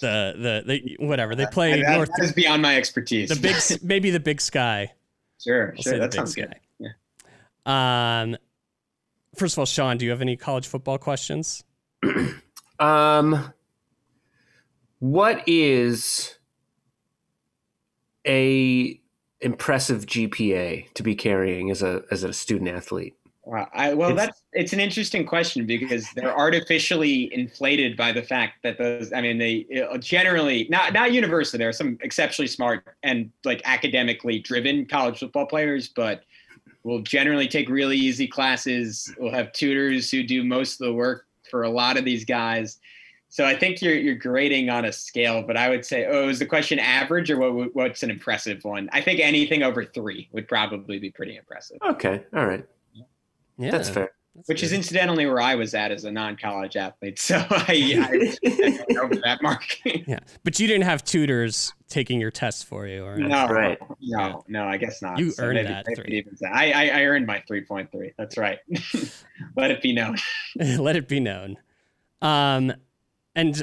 The the, the whatever they play that, North that is beyond my expertise. the big maybe the Big Sky. sure, I'll sure. say That the sounds Big good. Yeah. Um, first of all, Sean, do you have any college football questions? Um, what is a impressive GPA to be carrying as a as a student athlete? Wow. I, well, It's- that's it's an interesting question because they're artificially inflated by the fact that those. I mean, they uh, generally not not universally. There are some exceptionally smart and like academically driven college football players, but will generally take really easy classes. We'll have tutors who do most of the work for a lot of these guys. So I think you're you're grading on a scale, but I would say, oh, is the question average or what? What's an impressive one? I think anything over three would probably be pretty impressive. Okay, all right, Yeah, that's fair. that's which is incidentally where I was at as a non-college athlete. So I, I, I over that mark. yeah. But you didn't have tutors taking your tests for you, or no, right. no, no, I guess not. You So earned maybe- that maybe three. even say- I, I, I earned my 3.3. That's right. Let it be known. let it be known. Um, and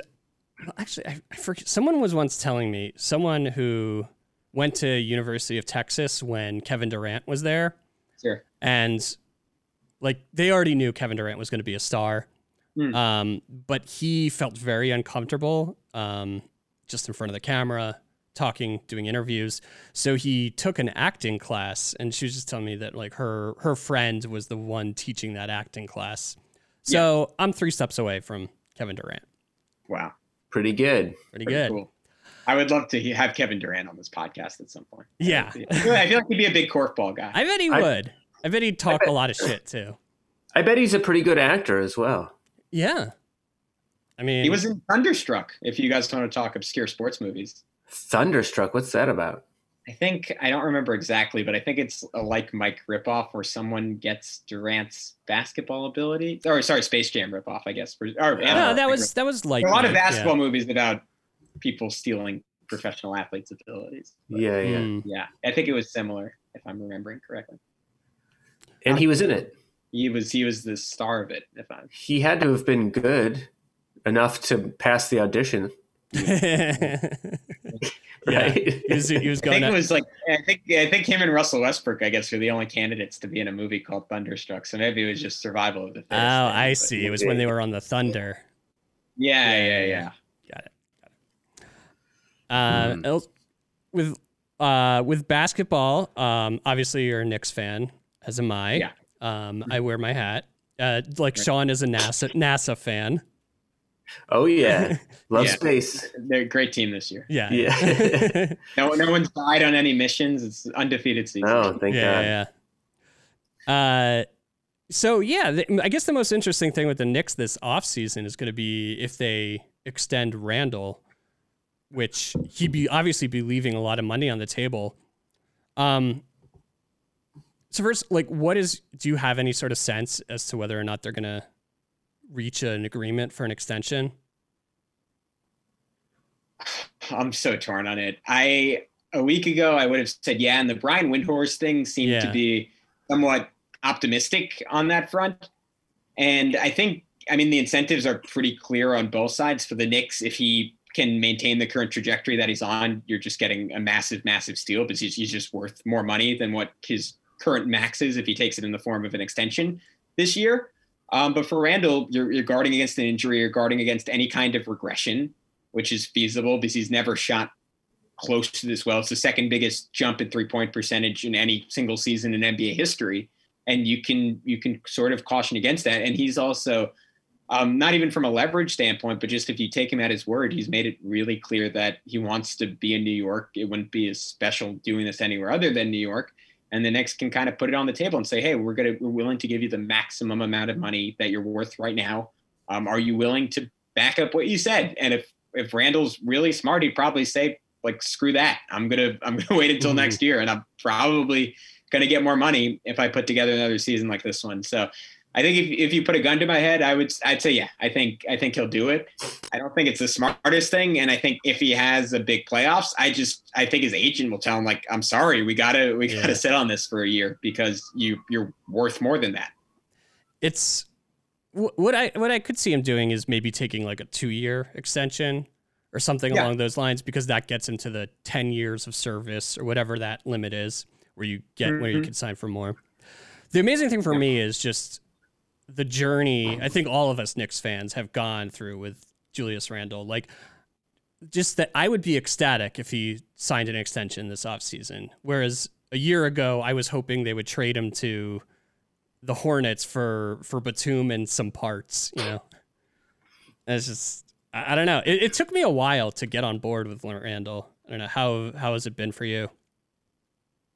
actually, I, I forget. Someone was once telling me someone who went to University of Texas when Kevin Durant was there, Sure. and like they already knew Kevin Durant was going to be a star, Hmm. um, but he felt very uncomfortable um, just in front of the camera, talking, doing interviews. So he took an acting class, and she was just telling me that like her her friend was the one teaching that acting class. So I'm three steps away from Kevin Durant. Wow. Pretty good. Pretty Pretty good. Cool. I would love to have Kevin Durant on this podcast at some point. Yeah. I feel like he'd be a big korfball guy. I bet he I- would. I bet he'd talk a lot of shit too. I bet he's a pretty good actor as well. Yeah. I mean, he was in Thunderstruck. If you guys want to talk obscure sports movies. Thunderstruck. What's that about? I think I don't remember exactly, but I think it's a like Mike ripoff where someone gets Durant's basketball ability, or sorry, Space Jam ripoff, I guess. For, or, no, yeah, that was that was like a lot of Mike, yeah. basketball movies about people stealing professional athletes' abilities. But, Yeah, yeah. Mm. yeah, I think it was similar, if I'm remembering correctly. And he was in it. He was he was the star of it. If I'm He had to have been good enough to pass the audition, yeah, right? he was, he was I going. think it was like I think I think him and Russell Westbrook, I guess, were the only candidates to be in a movie called Thunderstruck. So maybe it was just survival of the oh, fittest. thing, I see. It was when they were on the Thunder. Yeah, Yeah, yeah, yeah, yeah. Got it. Got it. Uh, el- with uh, with basketball, um, obviously you're a Knicks fan, as am I. Yeah. Um, I wear my hat. Uh, like Sean is a NASA NASA fan. Oh yeah, love Yeah. space. They're a great team this year. Yeah. Yeah. No, no one's died on any missions. It's undefeated season. Oh, thank God. yeah, yeah. Uh, so yeah, the, I guess the most interesting thing with the Knicks this offseason is going to be if they extend Randle, which he'd be obviously be leaving a lot of money on the table. Um. So first, like, what is? Do you have any sort of sense as to whether or not they're going to reach an agreement for an extension? I'm so torn on it. I a week ago I would have said yeah, and the Brian Windhorst thing seemed Yeah. to be somewhat optimistic on that front. And I think I mean the incentives are pretty clear on both sides for the Knicks. If he can maintain the current trajectory that he's on, you're just getting a massive, massive steal because he's, he's just worth more money than what his current max is if he takes it in the form of an extension this year. Um, but for Randle, you're, you're guarding against an injury, you're guarding against any kind of regression, which is feasible because he's never shot close to this well. It's the second biggest jump in three point percentage in any single season in NBA history, and you can you can sort of caution against that. And he's also um, not even from a leverage standpoint, but just if you take him at his word, he's made it really clear that he wants to be in New York. It wouldn't be as special doing this anywhere other than New York. And the Knicks can kind of put it on the table and say, "Hey, we're gonna we're willing to give you the maximum amount of money that you're worth right now. Um, are you willing to back up what you said?" And if if Randle's really smart, he'd probably say, "Like screw that. I'm gonna I'm gonna wait until Mhm. next year, and I'm probably gonna get more money if I put together another season like this one." So. I think if, if you put a gun to my head, I would I'd say yeah. I think I think he'll do it. I don't think it's the smartest thing, and I think if he has a big playoffs, I just I think his agent will tell him like, I'm sorry, we gotta we Yeah. gotta sit on this for a year because you you're worth more than that. it's what I what I could see him doing is maybe taking like a two year extension or something Yeah. along those lines because that gets into the ten years of service or whatever that limit is where you get where you Mhm. can sign for more. The amazing thing for me is just the journey I think all of us Knicks fans have gone through with Julius Randle. Like just that I would be ecstatic if he signed an extension this offseason. Whereas a year ago I was hoping they would trade him to the Hornets for for Batum and some parts, you know. It's just I, I don't know. It, it took me a while to get on board with Randle. I don't know how how has it been for you?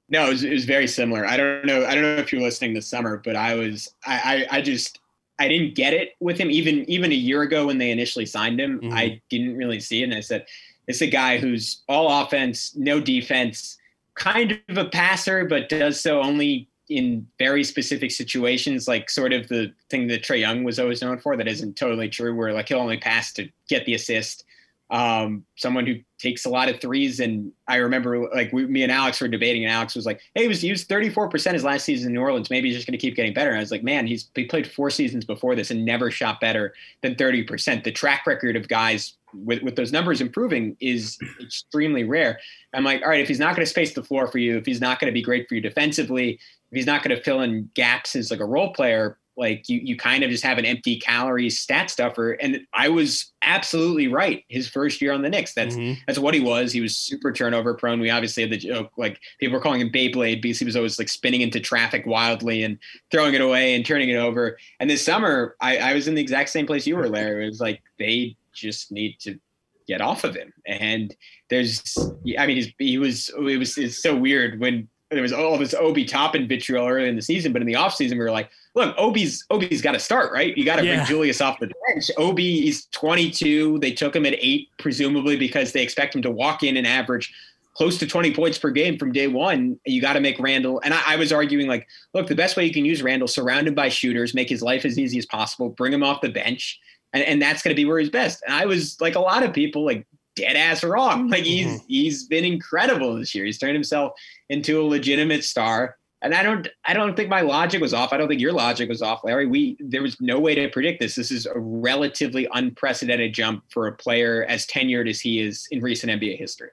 No, it was, it was very similar. I don't know. I don't know if you're listening this summer, but I was. I, I, I just. I didn't get it with him. Even even a year ago when they initially signed him, Mhm. I didn't really see it. And I said, "It's a guy who's all offense, no defense, kind of a passer, but does so only in very specific situations, like sort of the thing that Trae Young was always known for. That isn't totally true. Where like he'll only pass to get the assist. Um, someone who takes a lot of threes. And I remember like we, me and Alex were debating, and Alex was like, "Hey, he was he was 34 percent his last season in New Orleans. Maybe he's just going to keep getting better." And I was like, "Man, he's he played four seasons before this and never shot better than 30 percent. The track record of guys." With, with those numbers improving is extremely rare. I'm like, all right, if he's not going to space the floor for you, if he's not going to be great for you defensively, if he's not going to fill in gaps as like a role player, like you you kind of just have an empty calorie stat stuffer. And I was absolutely right. His first year on the Knicks, that's Mhm. that's what he was. He was super turnover prone. We obviously had the joke like people were calling him Beyblade because he was always like spinning into traffic wildly and throwing it away and turning it over. And this summer, I, I was in the exact same place you were, Larry. It was like they just need to get off of him. And there's, I mean, he's, he was, it was, it's so weird when Oh, there was all this Obi Toppin vitriol early in the season, but in the offseason, we were like, look, Obi's, Obi's got to start, right? You got to Yeah. bring Julius off the bench. Obi is 22. They took him at eight, presumably because they expect him to walk in and average close to 20 points per game from day one. You got to make Randle. And I, I was arguing like, look, the best way you can use Randle, surround him by shooters, make his life as easy as possible, bring him off the bench. And, and that's going to be where he's best. And I was like a lot of people like dead ass wrong. Like he's, Mhm. he's been incredible this year. He's turned himself into a legitimate star. And I don't, I don't think my logic was off. I don't think your logic was off, Larry. We, there was no way to predict this. This is a relatively unprecedented jump for a player as tenured as he is in recent NBA history.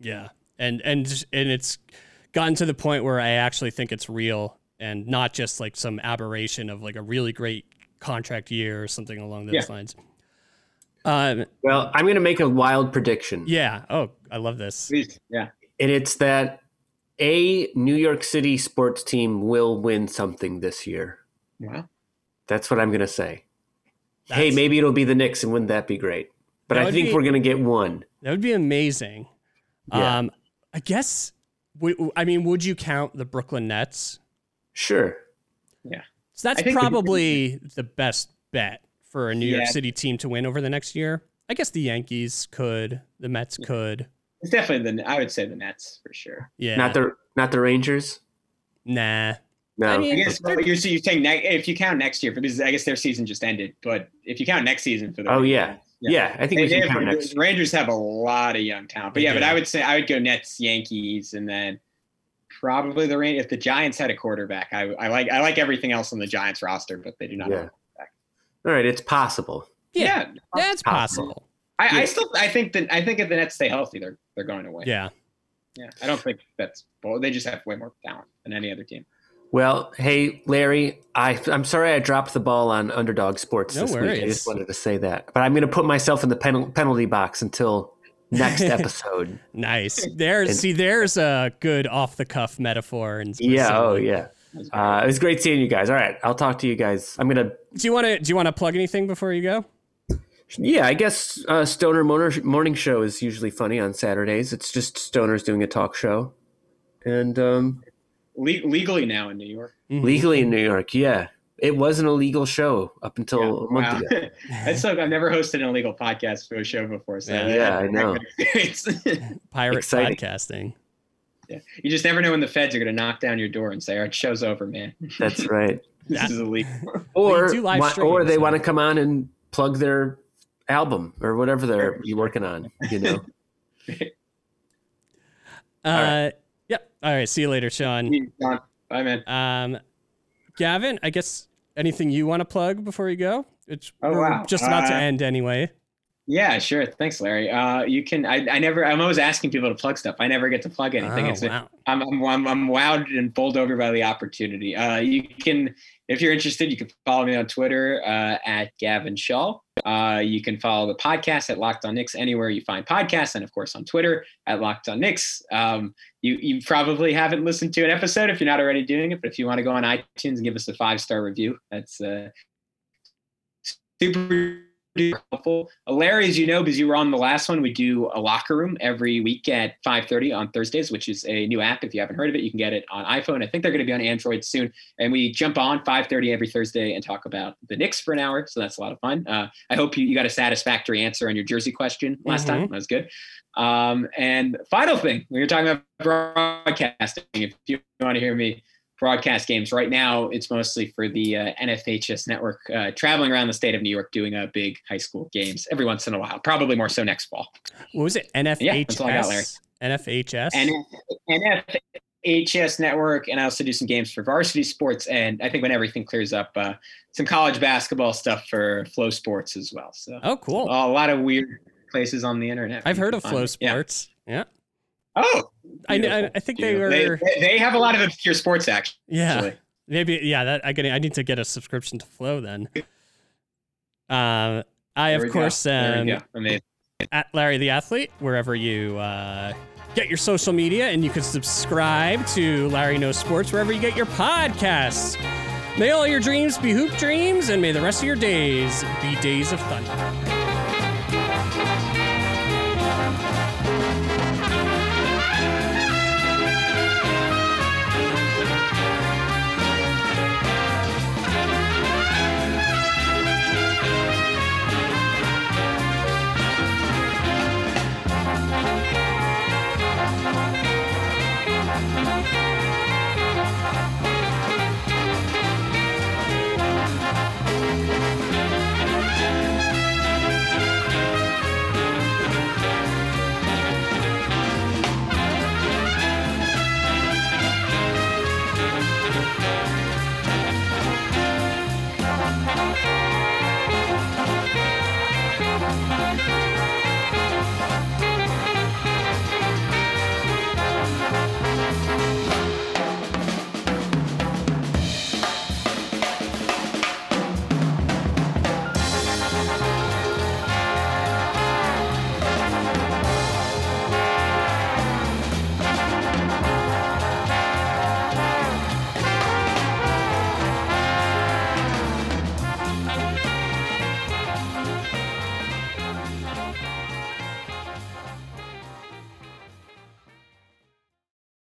Yeah, and and and it's gotten to the point where I actually think it's real and not just like some aberration of like a really great contract year or something along those Yeah. lines. Um, Well, I'm going to make a wild prediction. yeah. Oh, I love this. Please. Yeah. And it's that a New York City sports team will win something this year. Wow. That's what I'm going to say. hey, maybe it'll be the Knicks, and wouldn't that be great? But I think be- we're going to get one. That would be amazing. Yeah. Um, I guess. I mean, would you count the Brooklyn Nets? Sure. Yeah. So that's I the- probably the best bet for a New York City team to win over the next year. I guess the Yankees could, the Mets could. It's definitely the, I would say the Nets for sure. Yeah. Not the not the Rangers. nah. No. I mean- I guess well, you're, so you're saying ne- if you count next year, because I guess their season just ended, but if you count next season for the oh Rangers, yeah. yeah, I think They, we they have, count next. the Rangers have a lot of young talent, but They yeah, but. I would say I would go Nets, Yankees, and then probably the Rangers. If the Giants had a quarterback, I, I like I like everything else on the Giants roster, but they do not. Yeah. Have All right, it's possible. Yeah. yeah. That's Possible. possible. I, Yeah. I still I think that I think if the Nets stay healthy, they're they're going to win. Yeah. yeah. I don't think that's well, they just have way more talent than any other team. Well, hey Larry, I I'm sorry I dropped the ball on Underdog Sports No this week. I just wanted to say that, but I'm going to put myself in the pen- penalty box until next episode. Nice. There's And- see, there's a good off the cuff metaphor. And yeah. Oh yeah. That's great. Uh, it was great seeing you guys. All right, I'll talk to you guys. I'm gonna. Do you want to do you want to plug anything before you go? Yeah, I guess uh, Stoner morning, morning show is usually funny on Saturdays. It's just stoners doing a talk show, and um, Le- legally now in New York. Mm-hmm. legally in New York. Yeah, it was an illegal show up until Yeah. a month Wow. ago. That's so I've never hosted an illegal podcast for a show before. So Yeah. that- Yeah, I know. Pirate Exciting. podcasting. Yeah. You just never know when the feds are going to knock down your door and say, "All right, show's over, man. That's right. this is illegal." Or do wa- or they so- want to come on and plug their album or whatever they're you working on. You know. Uh, Yep. All right. See you later, Sean. Bye, man. Um, Gavin, I guess anything you want to plug before you go? It's Oh, wow. just about to Uh, end anyway. Yeah, sure. Thanks, Larry. Uh, you can. I, I never. I'm always asking people to plug stuff. I never get to plug anything. Oh, it's wow. I'm, I'm I'm I'm wowed and bowled over by the opportunity. Uh, you can, if you're interested, you can follow me on Twitter uh, at Gavin Shaw. Uh, you can follow the podcast at Locked On Knicks anywhere you find podcasts, and of course on Twitter at Locked On Knicks. Um, you you probably haven't listened to an episode if you're not already doing it, but if you want to go on iTunes and give us a five star review, that's uh, super helpful. Uh, Larry, as you know, because you were on the last one, we do a locker room every week at 5:30 on Thursdays, which is a new app. If you haven't heard of it, you can get it on iPhone. I think they're going to be on Android soon. And we jump on 5:30 every Thursday and talk about the Knicks for an hour. So that's a lot of fun. Uh, I hope you, you got a satisfactory answer on your jersey question last time. That was good. Um, and final thing, we were talking about broadcasting. If you want to hear me broadcast games right now, it's mostly for the uh, NFHS network, uh, traveling around the state of New York doing uh, big high school games every once in a while. Probably more so next fall. What was it? NFHS? Yeah, that's all I got, Larry. NFHS? NFHS? NFHS network, and I also do some games for varsity sports. And I think when everything clears up, uh, some college basketball stuff for FloSports as well. So oh, cool. a lot of weird places on the internet. I've heard of Flow me. Yeah. Sports. Yeah. Oh, I, I, I think they were. They, they have a lot of obscure sports actually. Yeah. Maybe yeah, that I get I need to get a subscription to Flow then. Um I There of course am. Amazing. at Larry the Athlete, wherever you uh, get your social media, and you can subscribe to Larry Knows Sports wherever you get your podcasts. May all your dreams be hoop dreams, and may the rest of your days be days of thunder.